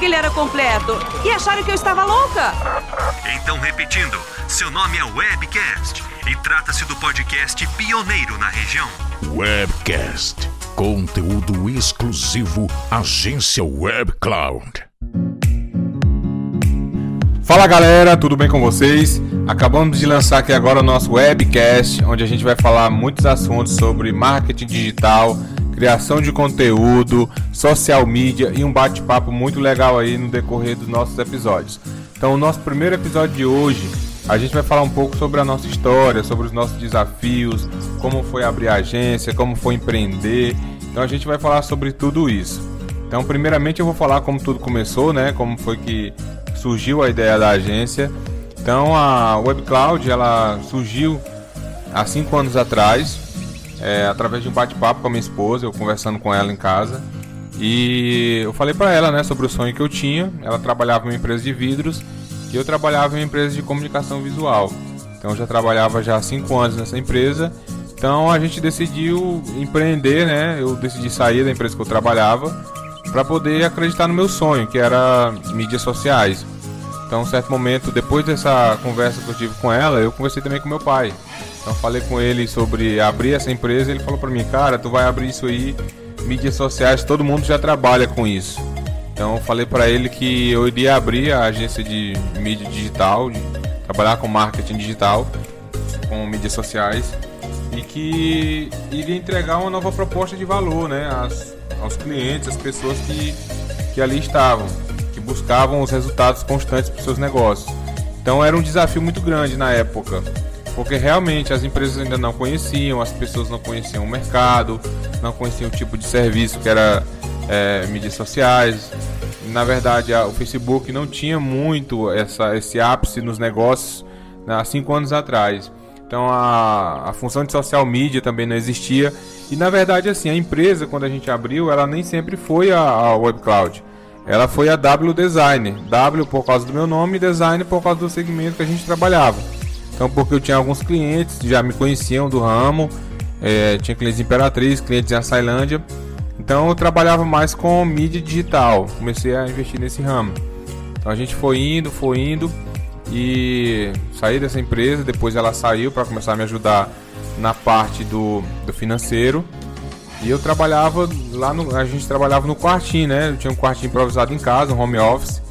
que ele era completo e acharam que eu estava louca. Então, repetindo, seu nome é Webcast e trata-se do podcast pioneiro na região. Webcast. Conteúdo exclusivo Agência Web Cloud. Fala galera, tudo bem com vocês? Acabamos de lançar aqui agora o nosso webcast, onde a gente vai falar muitos assuntos sobre marketing digital, criação de conteúdo, social media e um bate-papo muito legal aí no decorrer dos nossos episódios. Então, o nosso primeiro episódio de hoje, a gente vai falar um pouco sobre a nossa história, sobre os nossos desafios, como foi abrir a agência, como foi empreender. Então, a gente vai falar sobre tudo isso. Então, primeiramente, eu vou falar como tudo começou, né? Como foi que surgiu a ideia da agência. Então a WebCloud ela surgiu há cinco anos atrás, é, através de um bate-papo com a minha esposa, eu conversando com ela em casa. E eu falei para ela né, sobre o sonho que eu tinha. Ela trabalhava em uma empresa de vidros e eu trabalhava em uma empresa de comunicação visual. Então eu já trabalhava já há cinco anos nessa empresa. Então a gente decidiu empreender, né? Eu decidi sair da empresa que eu trabalhava para poder acreditar no meu sonho, que era mídias sociais. Então, um certo momento, depois dessa conversa que eu tive com ela, eu conversei também com meu pai. Então, falei com ele sobre abrir essa empresa. Ele falou para mim, cara, tu vai abrir isso aí, mídias sociais, todo mundo já trabalha com isso. Então, falei para ele que eu iria abrir a agência de mídia digital, de trabalhar com marketing digital, com mídias sociais, e que iria entregar uma nova proposta de valor, né? Aos clientes, às pessoas que, que ali estavam, que buscavam os resultados constantes para seus negócios. Então era um desafio muito grande na época, porque realmente as empresas ainda não conheciam, as pessoas não conheciam o mercado, não conheciam o tipo de serviço que era é, mídias sociais. Na verdade, a, o Facebook não tinha muito essa, esse ápice nos negócios né, há cinco anos atrás. Então a, a função de social media também não existia. E na verdade, assim, a empresa, quando a gente abriu, ela nem sempre foi a, a Web Cloud. Ela foi a W Design. W por causa do meu nome e Design por causa do segmento que a gente trabalhava. Então, porque eu tinha alguns clientes já me conheciam do ramo, é, tinha clientes em Imperatriz, clientes em Açailândia. Então, eu trabalhava mais com mídia digital. Comecei a investir nesse ramo. Então, a gente foi indo, foi indo e saí dessa empresa. Depois ela saiu para começar a me ajudar na parte do, do financeiro. E eu trabalhava lá no. A gente trabalhava no quartinho, né? Eu tinha um quartinho improvisado em casa, um home office.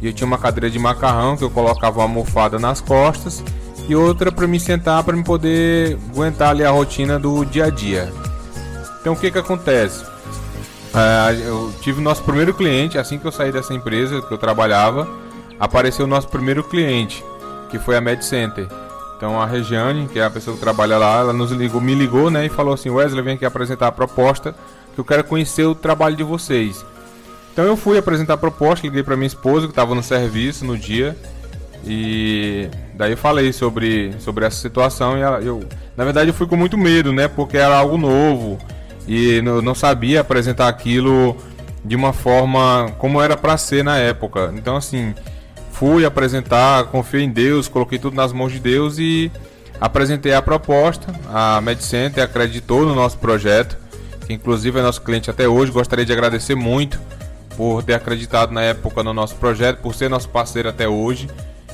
E eu tinha uma cadeira de macarrão que eu colocava uma almofada nas costas e outra para me sentar para me poder aguentar ali a rotina do dia a dia. Então o que que acontece? É, eu tive o nosso primeiro cliente assim que eu saí dessa empresa que eu trabalhava apareceu o nosso primeiro cliente, que foi a Med Center. Então a Regiane, que é a pessoa que trabalha lá, ela nos ligou, me ligou, né, e falou assim: "Wesley, vem aqui apresentar a proposta, que eu quero conhecer o trabalho de vocês". Então eu fui apresentar a proposta, liguei para minha esposa que estava no serviço no dia. E daí falei sobre, sobre essa situação e eu, na verdade, eu fui com muito medo, né? Porque era algo novo e eu não sabia apresentar aquilo de uma forma como era para ser na época. Então, assim, fui apresentar, confiei em Deus, coloquei tudo nas mãos de Deus e apresentei a proposta. A MedCenter acreditou no nosso projeto, que inclusive é nosso cliente até hoje. Gostaria de agradecer muito por ter acreditado na época no nosso projeto, por ser nosso parceiro até hoje.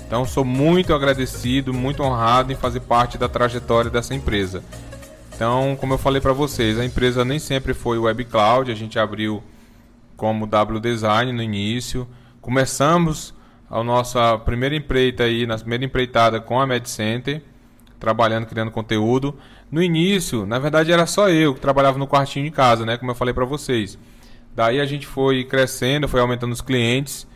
Então sou muito agradecido, muito honrado em fazer parte da trajetória dessa empresa. Então, como eu falei para vocês, a empresa nem sempre foi Web Cloud, a gente abriu como W Design no início. Começamos a nossa primeira empreita aí, na primeira empreitada com a MedCenter, trabalhando, criando conteúdo. No início, na verdade, era só eu que trabalhava no quartinho de casa, né? Como eu falei para vocês. Daí a gente foi crescendo, foi aumentando os clientes.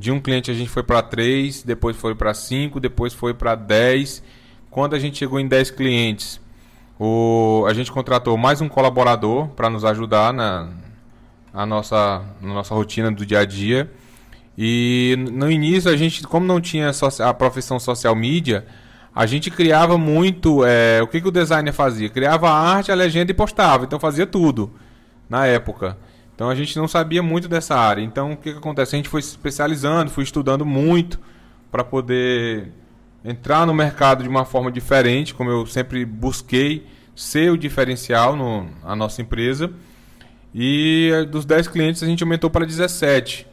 De um cliente a gente foi para três, depois foi para cinco, depois foi para dez. Quando a gente chegou em dez clientes, o, a gente contratou mais um colaborador para nos ajudar na, a nossa, na nossa rotina do dia a dia. E no início a gente, como não tinha a profissão social media, a gente criava muito. É, o que, que o designer fazia? Criava a arte, a legenda e postava. Então fazia tudo na época. Então a gente não sabia muito dessa área. Então o que, que acontece? A gente foi se especializando, foi estudando muito para poder entrar no mercado de uma forma diferente, como eu sempre busquei ser o diferencial no, na nossa empresa. E dos 10 clientes a gente aumentou para 17.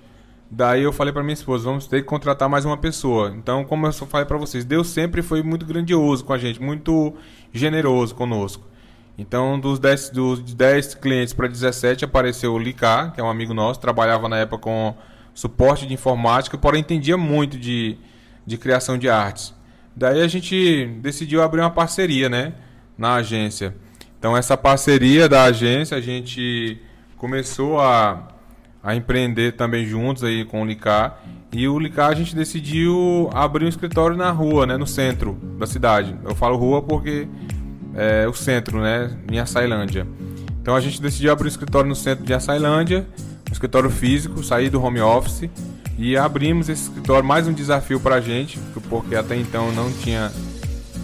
Daí eu falei para minha esposa, vamos ter que contratar mais uma pessoa. Então, como eu só falei para vocês, Deus sempre foi muito grandioso com a gente, muito generoso conosco. Então, dos 10, dos 10 clientes para 17 apareceu o Licá, que é um amigo nosso, trabalhava na época com suporte de informática, porém entendia muito de, de criação de artes. Daí a gente decidiu abrir uma parceria, né, na agência. Então, essa parceria da agência, a gente começou a a empreender também juntos aí com o Licar. E o Licar a gente decidiu abrir um escritório na rua, né, no centro da cidade. Eu falo rua porque é o centro, né, em Açailândia. Então a gente decidiu abrir um escritório no centro de Açailândia, um escritório físico, sair do home office e abrimos esse escritório, mais um desafio para a gente, porque até então não tinha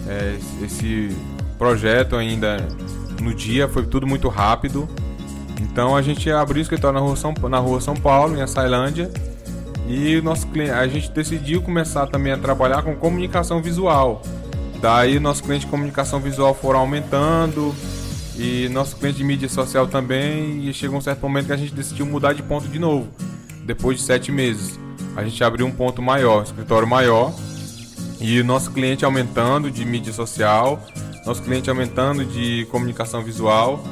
é, esse projeto ainda no dia, foi tudo muito rápido. Então a gente abriu o escritório na rua São, na rua São Paulo, em Açailândia, e nosso a gente decidiu começar também a trabalhar com comunicação visual. Daí nosso cliente de comunicação visual foram aumentando e nosso cliente de mídia social também. E chegou um certo momento que a gente decidiu mudar de ponto de novo. Depois de sete meses, a gente abriu um ponto maior, um escritório maior. E nosso cliente aumentando de mídia social, nosso cliente aumentando de comunicação visual.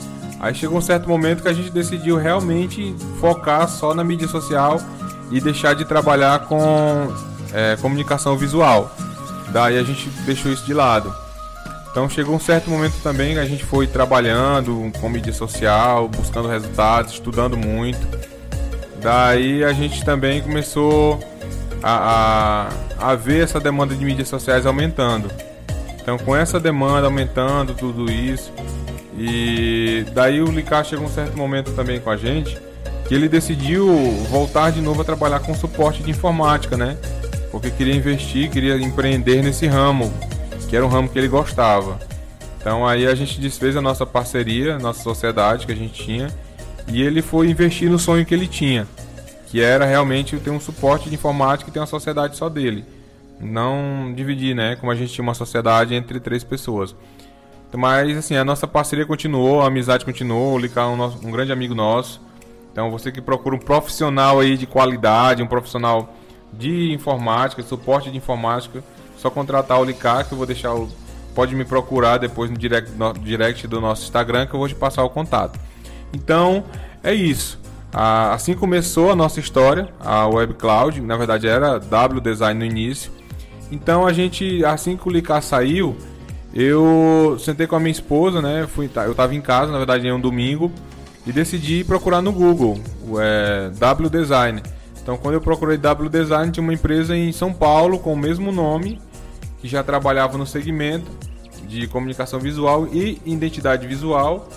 Aí chegou um certo momento que a gente decidiu realmente focar só na mídia social e deixar de trabalhar com é, comunicação visual. Daí a gente deixou isso de lado. Então chegou um certo momento também que a gente foi trabalhando com mídia social, buscando resultados, estudando muito. Daí a gente também começou a, a, a ver essa demanda de mídias sociais aumentando. Então com essa demanda aumentando, tudo isso, e daí o Licar chegou um certo momento também com a gente que ele decidiu voltar de novo a trabalhar com suporte de informática, né? Porque queria investir, queria empreender nesse ramo, que era um ramo que ele gostava. Então aí a gente desfez a nossa parceria, nossa sociedade que a gente tinha, e ele foi investir no sonho que ele tinha, que era realmente ter um suporte de informática e ter uma sociedade só dele. Não dividir, né? Como a gente tinha uma sociedade entre três pessoas. Mas assim, a nossa parceria continuou, a amizade continuou, o Licar é um, um grande amigo nosso. Então você que procura um profissional aí de qualidade, um profissional de informática, suporte de informática, só contratar o Licar que eu vou deixar o. Pode me procurar depois no direct, no direct do nosso Instagram que eu vou te passar o contato. Então é isso. Assim começou a nossa história, a Web Cloud, na verdade era W Design no início. Então a gente, assim que o Licar saiu, eu sentei com a minha esposa, né? Fui, eu estava em casa, na verdade, em um domingo, e decidi procurar no Google é, W Design. Então, quando eu procurei W Design, tinha uma empresa em São Paulo com o mesmo nome, que já trabalhava no segmento de comunicação visual e identidade visual.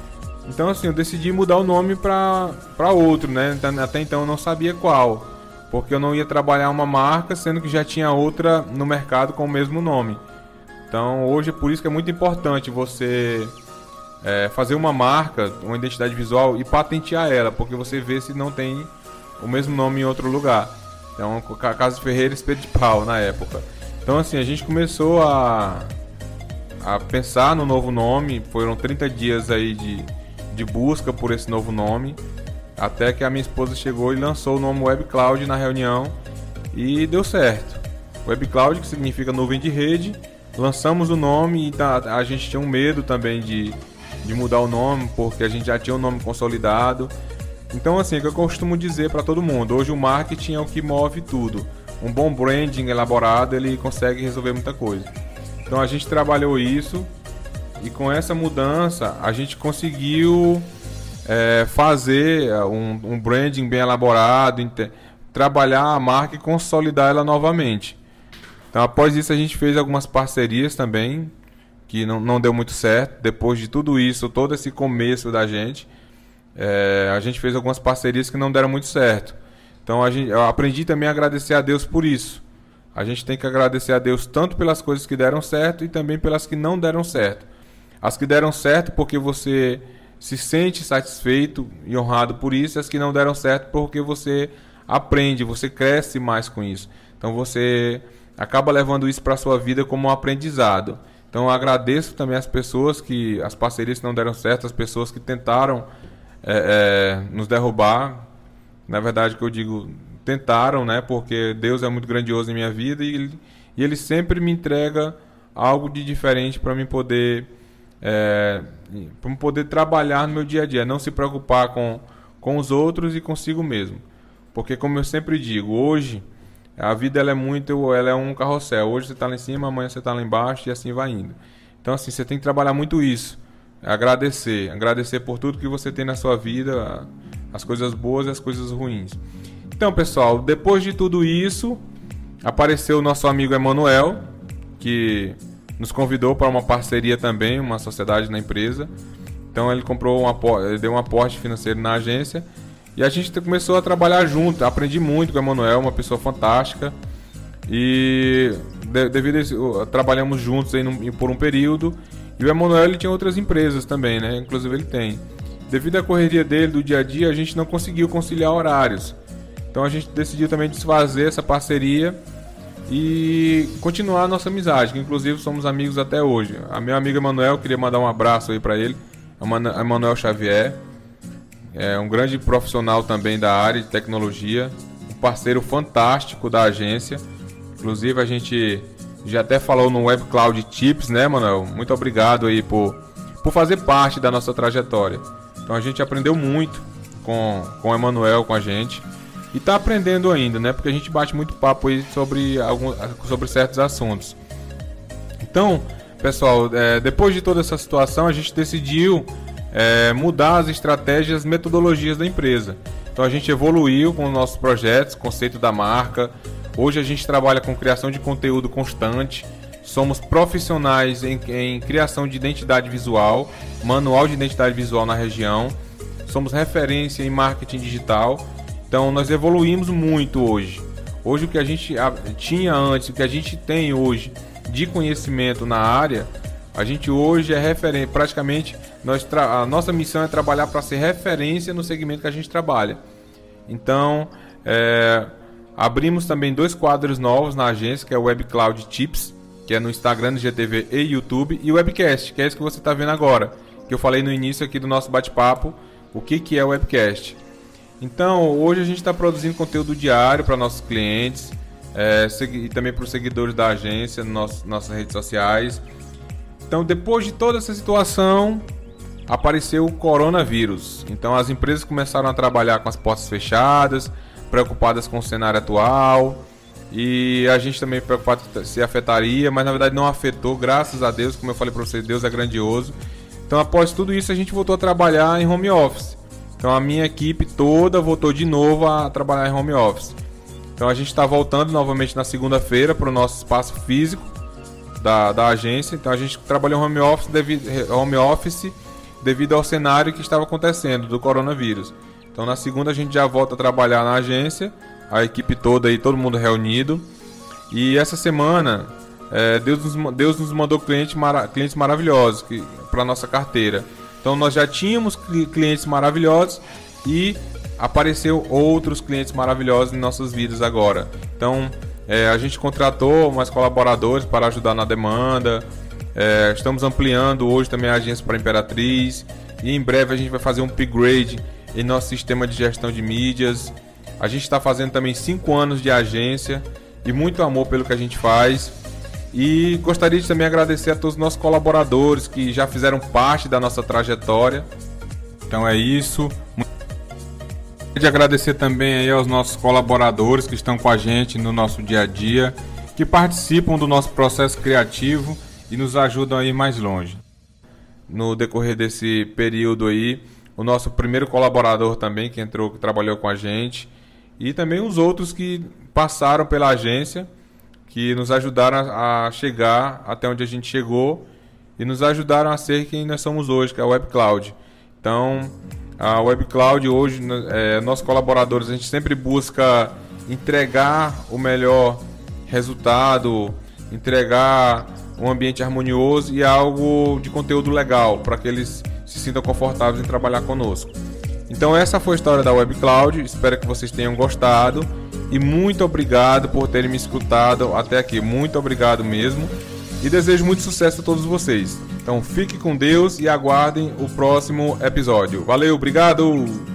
Então, assim, eu decidi mudar o nome para outro, né? Então, até então eu não sabia qual, porque eu não ia trabalhar uma marca, sendo que já tinha outra no mercado com o mesmo nome. Então hoje é por isso que é muito importante você é, fazer uma marca, uma identidade visual e patentear ela, porque você vê se não tem o mesmo nome em outro lugar. Então, Casa Ferreira Espelho de Pau na época. Então, assim, a gente começou a, a pensar no novo nome. Foram 30 dias aí de, de busca por esse novo nome. Até que a minha esposa chegou e lançou o nome Web Cloud na reunião e deu certo. Web Cloud, que significa nuvem de rede, lançamos o nome e tá, a gente tinha um medo também de, de mudar o nome, porque a gente já tinha um nome consolidado. Então, assim, é o que eu costumo dizer para todo mundo: hoje o marketing é o que move tudo. Um bom branding elaborado ele consegue resolver muita coisa. Então, a gente trabalhou isso e com essa mudança a gente conseguiu é, fazer um, um branding bem elaborado, trabalhar a marca e consolidar ela novamente. Então, após isso, a gente fez algumas parcerias também, que não, não deu muito certo. Depois de tudo isso, todo esse começo da gente, é, a gente fez algumas parcerias que não deram muito certo. Então, a gente, eu aprendi também a agradecer a Deus por isso. A gente tem que agradecer a Deus tanto pelas coisas que deram certo e também pelas que não deram certo. As que deram certo porque você se sente satisfeito e honrado por isso, e as que não deram certo porque você aprende, você cresce mais com isso. Então você acaba levando isso para a sua vida como um aprendizado. Então eu agradeço também as pessoas que as parcerias que não deram certo, as pessoas que tentaram é, é, nos derrubar. Na verdade, que eu digo tentaram, né? Porque Deus é muito grandioso em minha vida e ele, e ele sempre me entrega algo de diferente para mim poder é, para poder trabalhar no meu dia a dia, não se preocupar com, com os outros e consigo mesmo. Porque como eu sempre digo, hoje a vida ela é muito, ela é um carrossel. Hoje você está lá em cima, amanhã você está lá embaixo e assim vai indo. Então assim, você tem que trabalhar muito isso. Agradecer, agradecer por tudo que você tem na sua vida, as coisas boas e as coisas ruins. Então, pessoal, depois de tudo isso, apareceu o nosso amigo Emanuel, que nos convidou para uma parceria também, uma sociedade na empresa. Então ele comprou um aporte, deu um aporte financeiro na agência e a gente começou a trabalhar junto. Aprendi muito com o Emanuel, uma pessoa fantástica. E de, devido a isso, trabalhamos juntos aí por um período. E o Emanuel ele tinha outras empresas também, né? Inclusive ele tem. Devido à correria dele do dia a dia, a gente não conseguiu conciliar horários. Então a gente decidiu também desfazer essa parceria e continuar a nossa amizade, que inclusive somos amigos até hoje. A meu amigo Emanuel, queria mandar um abraço aí para ele, Emanuel Xavier. É um grande profissional também da área de tecnologia, um parceiro fantástico da agência. Inclusive a gente já até falou no Web Cloud Tips, né, Manuel? Muito obrigado aí por, por fazer parte da nossa trajetória. Então a gente aprendeu muito com, com o Emanuel, com a gente. E está aprendendo ainda, né? Porque a gente bate muito papo aí sobre, algum, sobre certos assuntos. Então, pessoal, é, depois de toda essa situação, a gente decidiu é, mudar as estratégias, metodologias da empresa. Então a gente evoluiu com os nossos projetos, conceito da marca. Hoje a gente trabalha com criação de conteúdo constante. Somos profissionais em, em criação de identidade visual, manual de identidade visual na região. Somos referência em marketing digital. Então nós evoluímos muito hoje. Hoje o que a gente tinha antes, o que a gente tem hoje de conhecimento na área, a gente hoje é referente, praticamente nós a nossa missão é trabalhar para ser referência no segmento que a gente trabalha. Então, é, abrimos também dois quadros novos na agência, que é o Web Cloud Tips, que é no Instagram, no GTV e YouTube, e o Webcast, que é esse que você está vendo agora, que eu falei no início aqui do nosso bate-papo, o que, que é o Webcast. Então, hoje a gente está produzindo conteúdo diário para nossos clientes é, e também para os seguidores da agência, nossas redes sociais. Então, depois de toda essa situação, apareceu o coronavírus. Então, as empresas começaram a trabalhar com as portas fechadas, preocupadas com o cenário atual. E a gente também preocupado se afetaria, mas na verdade não afetou, graças a Deus, como eu falei para vocês, Deus é grandioso. Então, após tudo isso, a gente voltou a trabalhar em home office. Então, a minha equipe toda voltou de novo a trabalhar em home office. Então, a gente está voltando novamente na segunda-feira para o nosso espaço físico da, da agência. Então a gente trabalhou home office, devido, home office devido ao cenário que estava acontecendo do coronavírus. Então na segunda a gente já volta a trabalhar na agência, a equipe toda aí, todo mundo reunido. E essa semana é, Deus, nos, Deus nos mandou clientes, mara, clientes maravilhosos para nossa carteira. Então nós já tínhamos clientes maravilhosos e apareceu outros clientes maravilhosos em nossas vidas agora. Então é, a gente contratou mais colaboradores para ajudar na demanda. É, estamos ampliando hoje também a agência para Imperatriz. E em breve a gente vai fazer um upgrade em nosso sistema de gestão de mídias. A gente está fazendo também 5 anos de agência e muito amor pelo que a gente faz. E gostaria de também agradecer a todos os nossos colaboradores que já fizeram parte da nossa trajetória. Então é isso de agradecer também aí aos nossos colaboradores que estão com a gente no nosso dia a dia, que participam do nosso processo criativo e nos ajudam a ir mais longe. No decorrer desse período aí, o nosso primeiro colaborador também que entrou, que trabalhou com a gente, e também os outros que passaram pela agência, que nos ajudaram a chegar até onde a gente chegou e nos ajudaram a ser quem nós somos hoje, que é a Web Cloud. Então, a Web Cloud hoje, é, nossos colaboradores, a gente sempre busca entregar o melhor resultado, entregar um ambiente harmonioso e algo de conteúdo legal para que eles se sintam confortáveis em trabalhar conosco. Então essa foi a história da Web Cloud, espero que vocês tenham gostado e muito obrigado por terem me escutado até aqui, muito obrigado mesmo e desejo muito sucesso a todos vocês. Então fique com Deus e aguardem o próximo episódio. Valeu, obrigado!